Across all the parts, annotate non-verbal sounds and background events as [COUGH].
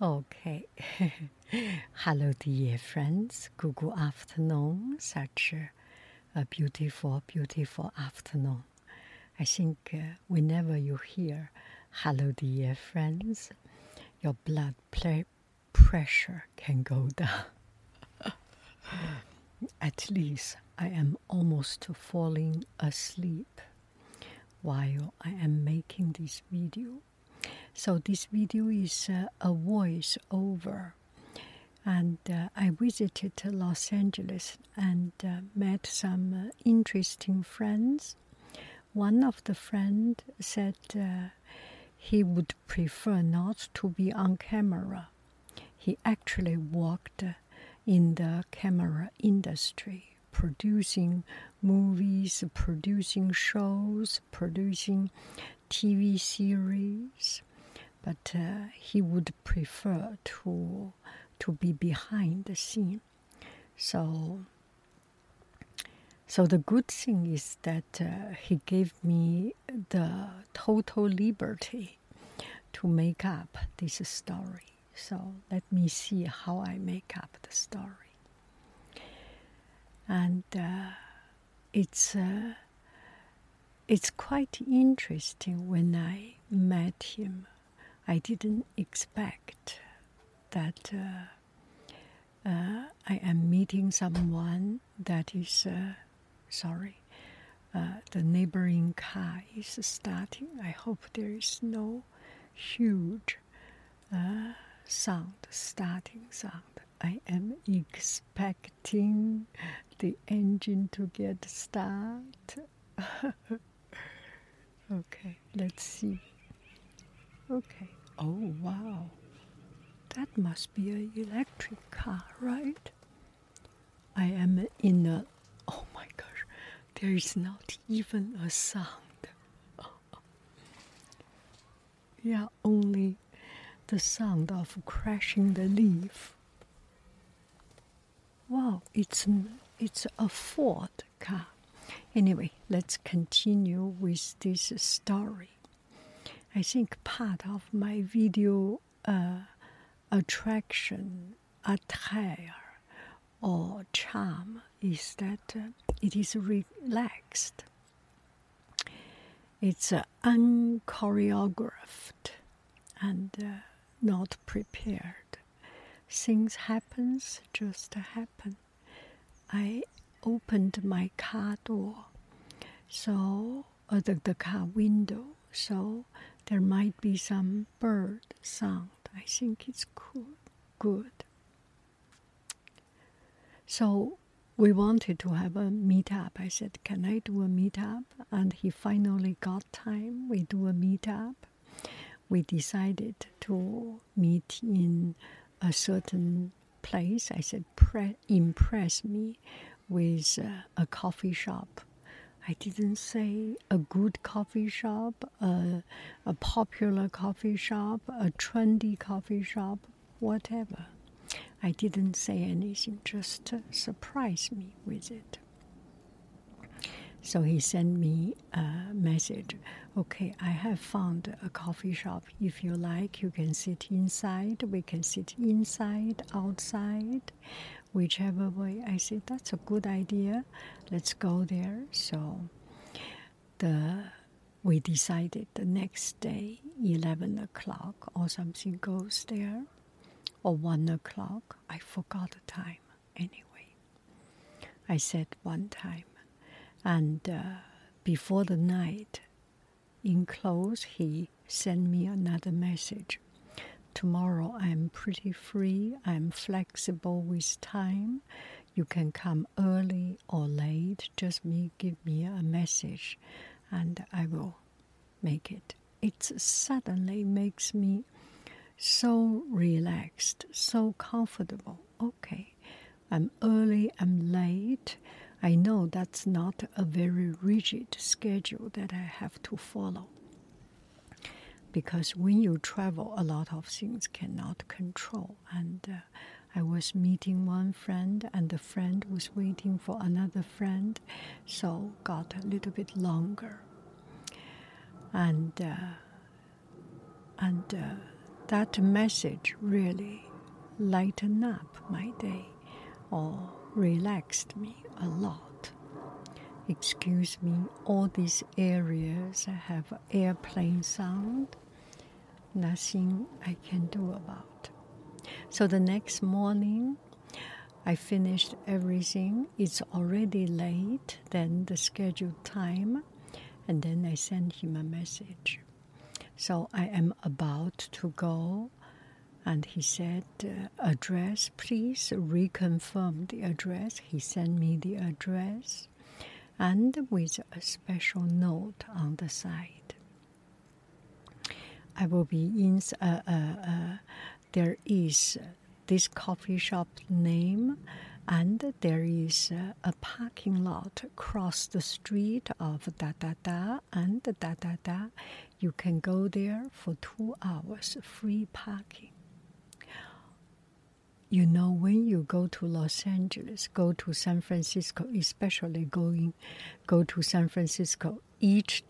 Okay. [LAUGHS] Hello, dear friends. Good, good afternoon. Such a beautiful, beautiful afternoon. I think uh, whenever you hear hello, dear friends, your blood pressure can go [LAUGHS] down. At least I am almost falling asleep while I am making this video. So this video is uh, a voice over. And uh, I visited Los Angeles and uh, met some uh, interesting friends. One of the friends said uh, he would prefer not to be on camera. He actually worked in the camera industry, producing movies, producing shows, producing TV series but uh, he would prefer to to be behind the scene. So so the good thing is that uh, he gave me the total liberty to make up this story. So let me see how I make up the story. And uh, it's uh, it's quite interesting when I met him I didn't expect that uh, uh, I am meeting someone that is uh, sorry. Uh, the neighboring car is starting. I hope there is no huge uh, sound, starting sound. I am expecting the engine to get start. [LAUGHS] okay, let's see. Okay. Oh, wow. That must be an electric car, right? I am in a. Oh my gosh, there is not even a sound. yeah, only the sound of crashing the leaf. Wow, it's it's a Ford car. Anyway, let's continue with this story. I think part of my video uh, attraction, attire, or charm is that uh, it is relaxed. It's uh, unchoreographed and uh, not prepared. Things happens just happen. I opened my car door, so uh, the, the car window, so there might be some bird sound. I think it's cool, good. So we wanted to have a meetup. I said, Can I do a meetup? And he finally got time. We do a meetup. We decided to meet in a certain place. I said, Impress me with uh, a coffee shop I didn't say a good coffee shop, a, a popular coffee shop, a trendy coffee shop, whatever. I didn't say anything, just surprise me with it. So he sent me a message. Okay, I have found a coffee shop. If you like, you can sit inside. We can sit inside, outside whichever way. I said, that's a good idea. Let's go there. So the we decided the next day, 11 o'clock or something goes there, or 1 o'clock. I forgot the time. Anyway, I said one time. And uh, before the night, in close, he sent me another message. Tomorrow I'm pretty free, I'm flexible with time. You can come early or late, just me give me a message and I will make it. It suddenly makes me so relaxed, so comfortable. Okay, I'm early, I'm late. I know that's not a very rigid schedule that I have to follow. Because when you travel, a lot of things cannot control. And uh, I was meeting one friend, and the friend was waiting for another friend, so got a little bit longer. And uh, and uh, that message really lightened up my day or relaxed me a lot. Excuse me, all these areas have airplane sound. Nothing I can do about. So the next morning, I finished everything. It's already late than the scheduled time, and then I sent him a message. So I am about to go, and he said, uh, Address, please reconfirm the address. He sent me the address and with a special note on the side. I will be in, uh, uh, uh there is this coffee shop name and there is a parking lot across the street of da da da and da da da. You can go there for two hours free parking. You know, when you go to Los Angeles, go to San Francisco, especially going, go to San Francisco, each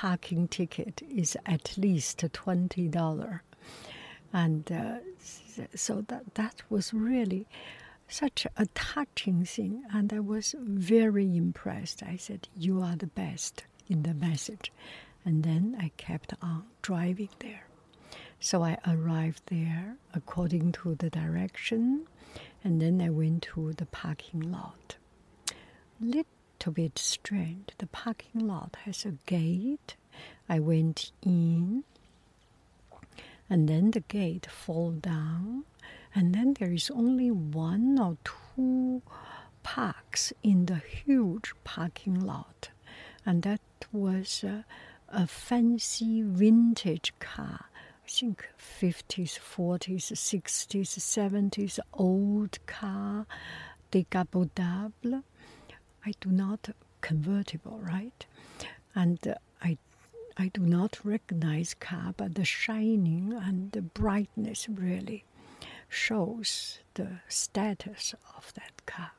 parking ticket is at least twenty dollar. And uh, so that that was really such a touching thing and i was very impressed. I said you are the best in the message. And then i kept on driving there. So i arrived there according to the direction and then i went to the parking lot. Little bit strange the parking lot has a gate i went in and then the gate fall down, and then there is only one or two parks in the huge parking lot, and that was uh, a fancy vintage car. I think 50s, 40s, 60s, 70s, old car, décapotable. I do not convertible, right? And uh, I I do not recognize car, but the shining and the brightness really shows the status of that car.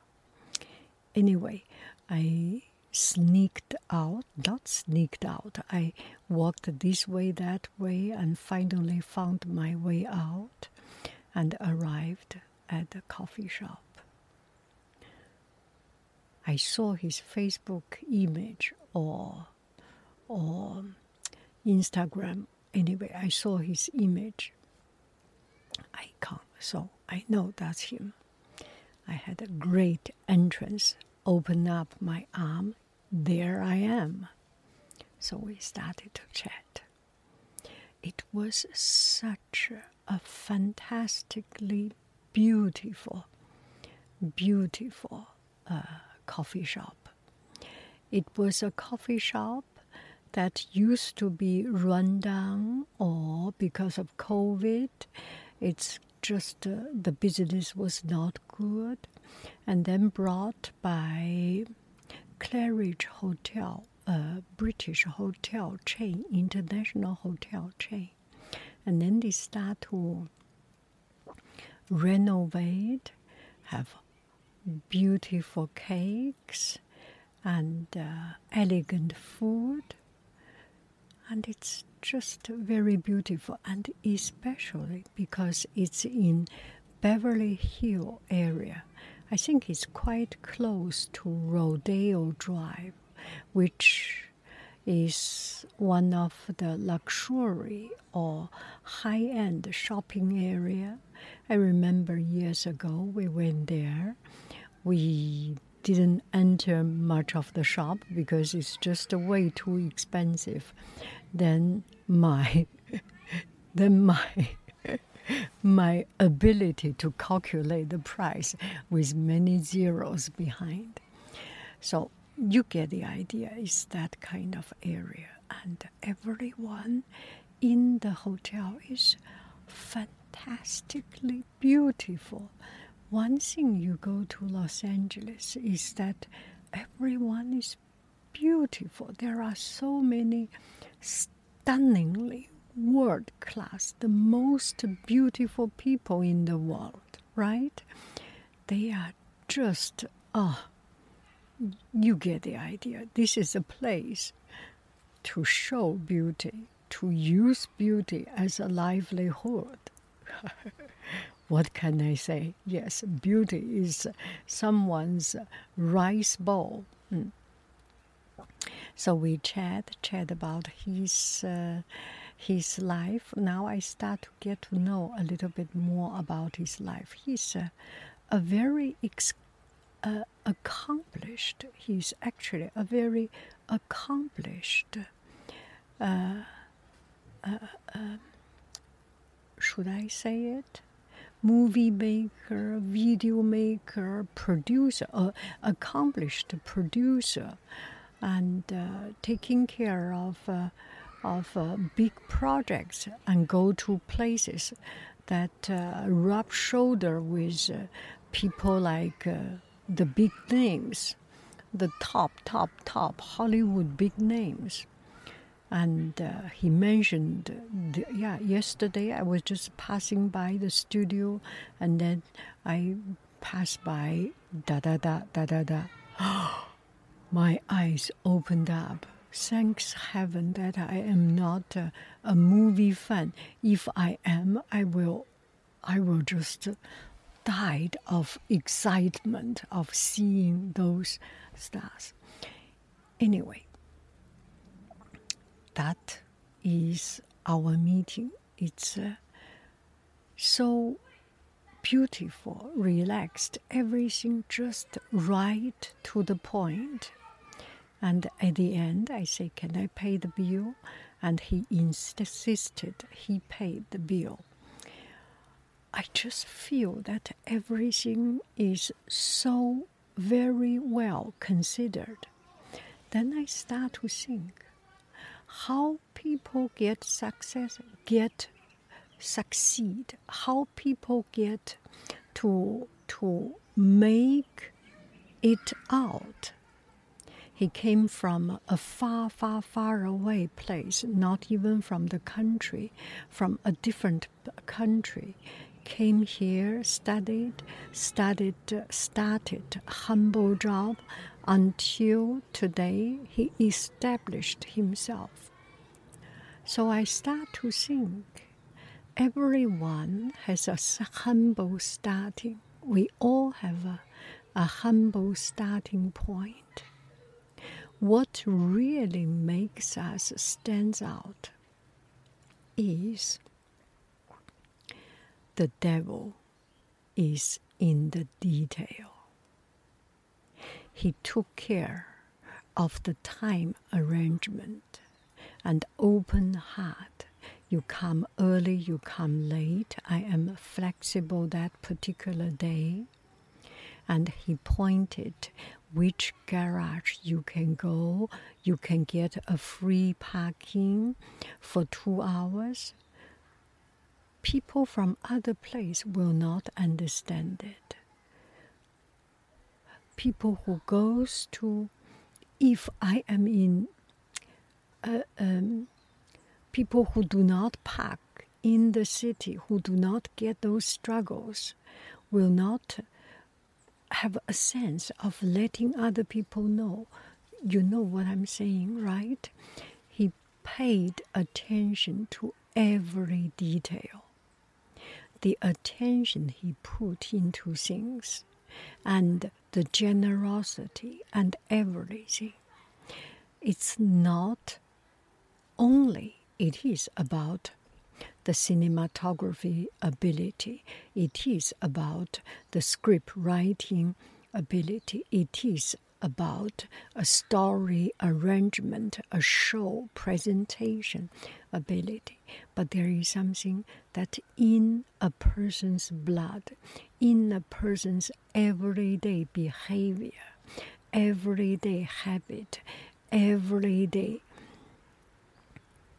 Anyway, I sneaked out, not sneaked out, I walked this way, that way, and finally found my way out and arrived at the coffee shop. I saw his Facebook image or or Instagram. Anyway, I saw his image icon, so I know that's him. I had a great entrance, open up my arm, there I am. So we started to chat. It was such a fantastically beautiful, beautiful uh, coffee shop. It was a coffee shop that used to be run down or because of COVID, it's just uh, the business was not good, and then brought by Claridge Hotel, a British hotel chain, international hotel chain, and then they start to renovate, have beautiful cakes and uh, elegant food. And it's just very beautiful and especially because it's in beverly hill area. I think it's quite close to rodeo drive which is one of the luxury or high-end shopping area. I remember years ago we went there we didn't enter much of the shop because it's just way too expensive. Then my [LAUGHS] then my [LAUGHS] my ability to calculate the price with many zeros behind. So you get the idea. It's that kind of area, and everyone in the hotel is fantastically beautiful. One thing you go to Los Angeles is that everyone is beautiful. There are so many stunningly world class, the most beautiful people in the world, right? They are just, oh, you get the idea. This is a place to show beauty, to use beauty as a livelihood. [LAUGHS] what can I say? Yes, beauty is someone's rice bowl. Mm. So we chat, chat about his uh, his life. Now I start to get to know a little bit more about his life. He's a, a very ex- uh, accomplished. He's actually a very accomplished. Uh, uh, uh should I say it? Movie maker, video maker, producer, uh, accomplished producer, and uh, taking care of of uh, big projects and go to places that uh, rub shoulder with uh, people like uh, the big names, the top, top, top Hollywood big names. And uh, he mentioned, the, yeah, yesterday I was just passing by the studio, and then I passed by da da da da da da. [GASPS] My eyes opened up thanks heaven that I am not a, a, movie fan. If I am, I will, I will just die of excitement of seeing those stars. Anyway, that is our meeting. It's uh, so beautiful, relaxed, everything just right to the point. And at the end, I say, Can I pay the bill? And he insisted he paid the bill. I just feel that everything is so very well considered. Then I start to think how people get success, get succeed, how people get to to make it out he came from a far, far, far away place, not even from the country, from a different country. Came here, studied, studied, started humble job until today he established himself. So I start to think everyone has a humble starting. We all have a, a humble starting point what really makes us stand out is the devil is in the detail. He took care of the time arrangement and open heart. You come early, you come late. I am flexible that particular day. And he pointed which garage you can go. You can get a free parking for two hours. People from other place will not understand it. People who goes to, if I am in, uh, um, people who do not park in the city, who do not get those struggles, will not have a sense of letting other people know. You know what I'm saying, right? He paid attention to every detail. The attention he put into things and the generosity and everything. It's not only it is about the cinematography ability. It is about the script writing ability. It is about a story arrangement, a show presentation ability. But there is something that in a person's blood, in a person's everyday behavior, everyday habit, everyday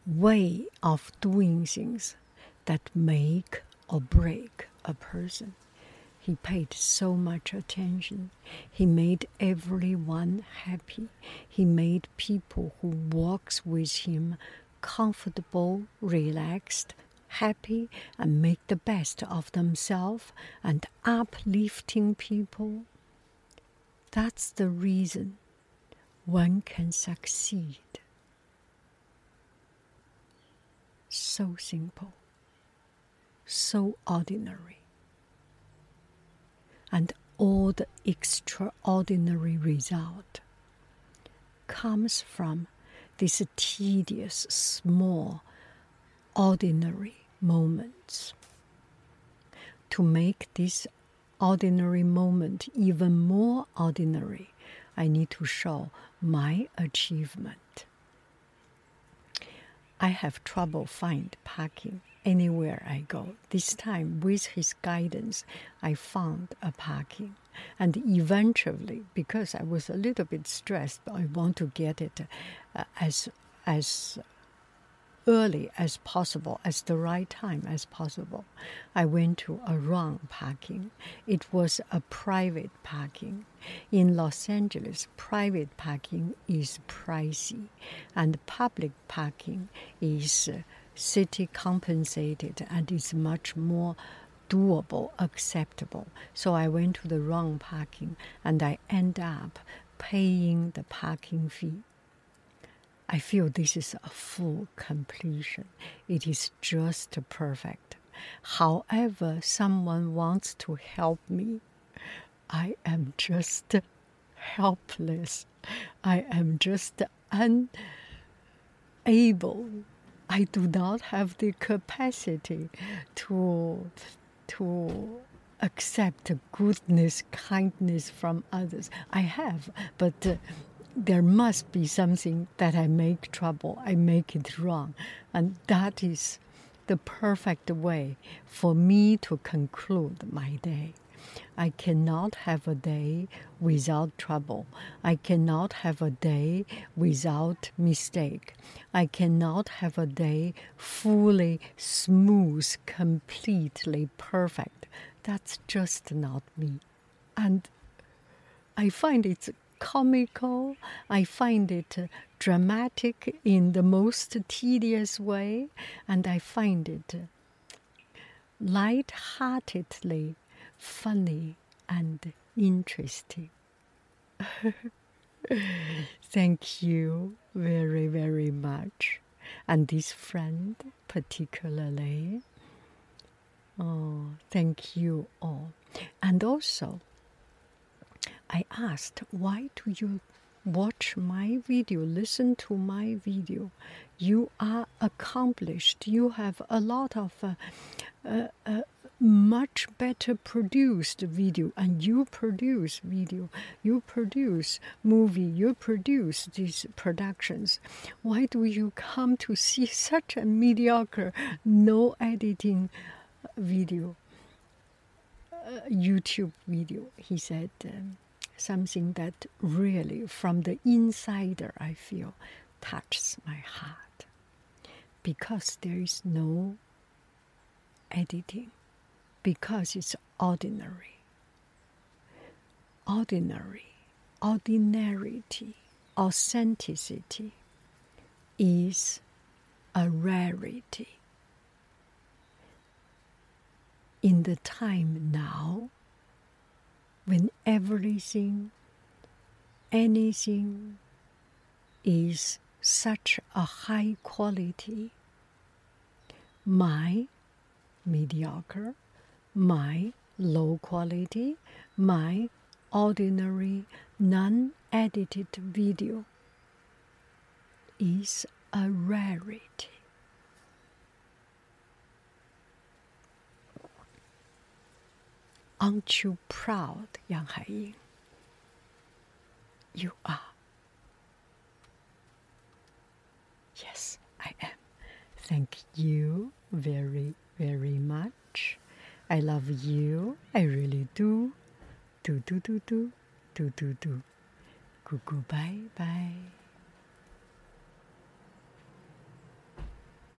way of doing things that make or break a person. He paid so much attention. He made everyone happy. He made people who walks with him comfortable, relaxed, happy, and make the best of themselves and uplifting people. That's the reason one can succeed. So simple, so ordinary and all the extraordinary result comes from these tedious, small, ordinary moments. To make this ordinary moment even more ordinary, I need to show my achievement. I have trouble find parking anywhere I go. This time, with his guidance, I found a parking. And eventually, because I was a little bit stressed, I want to get it uh, as as early as possible, as the right time as possible. I went to a wrong parking. It was a private parking. In Los Angeles, private parking is pricey, and public parking is uh, city compensated and is much more doable, acceptable. So I went to the wrong parking and I end up paying the parking fee. I feel this is a full completion. It is just perfect. However, someone wants to help me, I am just helpless. I am just unable I do not have the capacity to to accept goodness, kindness from others. I have, but uh, there must be something that I make trouble. I make it wrong, and that is the perfect way for me to conclude my day. I cannot have a day without trouble. I cannot have a day without mistake. I cannot have a day fully smooth, completely perfect. That's just not me. And I find it comical. I find it dramatic in the most tedious way. And I find it light-heartedly funny and interesting. [LAUGHS] Thank you very, very much. And this friend, particularly, oh, thank you all. And also, I asked, why do you watch my video, listen to my video? You are accomplished. You have a lot of uh, uh, uh, much better produced video and you produce video you produce movie you produce these productions. Why do you come to see [LAUGHS] such a mediocre no editing video? Uh, youtube video he said um, something that really from the insider i feel touches my heart. Because there is no editing because it's ordinary. Ordinary, ordinarity, authenticity is a rarity. In the time now, when everything, anything is such a high quality, my mediocre my low quality, my ordinary non edited video is a rarity. Aren't you proud, Yang Haiying? you are. Yes, I am. Thank you very, very much. I love you. I really do. Do, do, do, do, do, do, do. Cuckoo, bye, bye.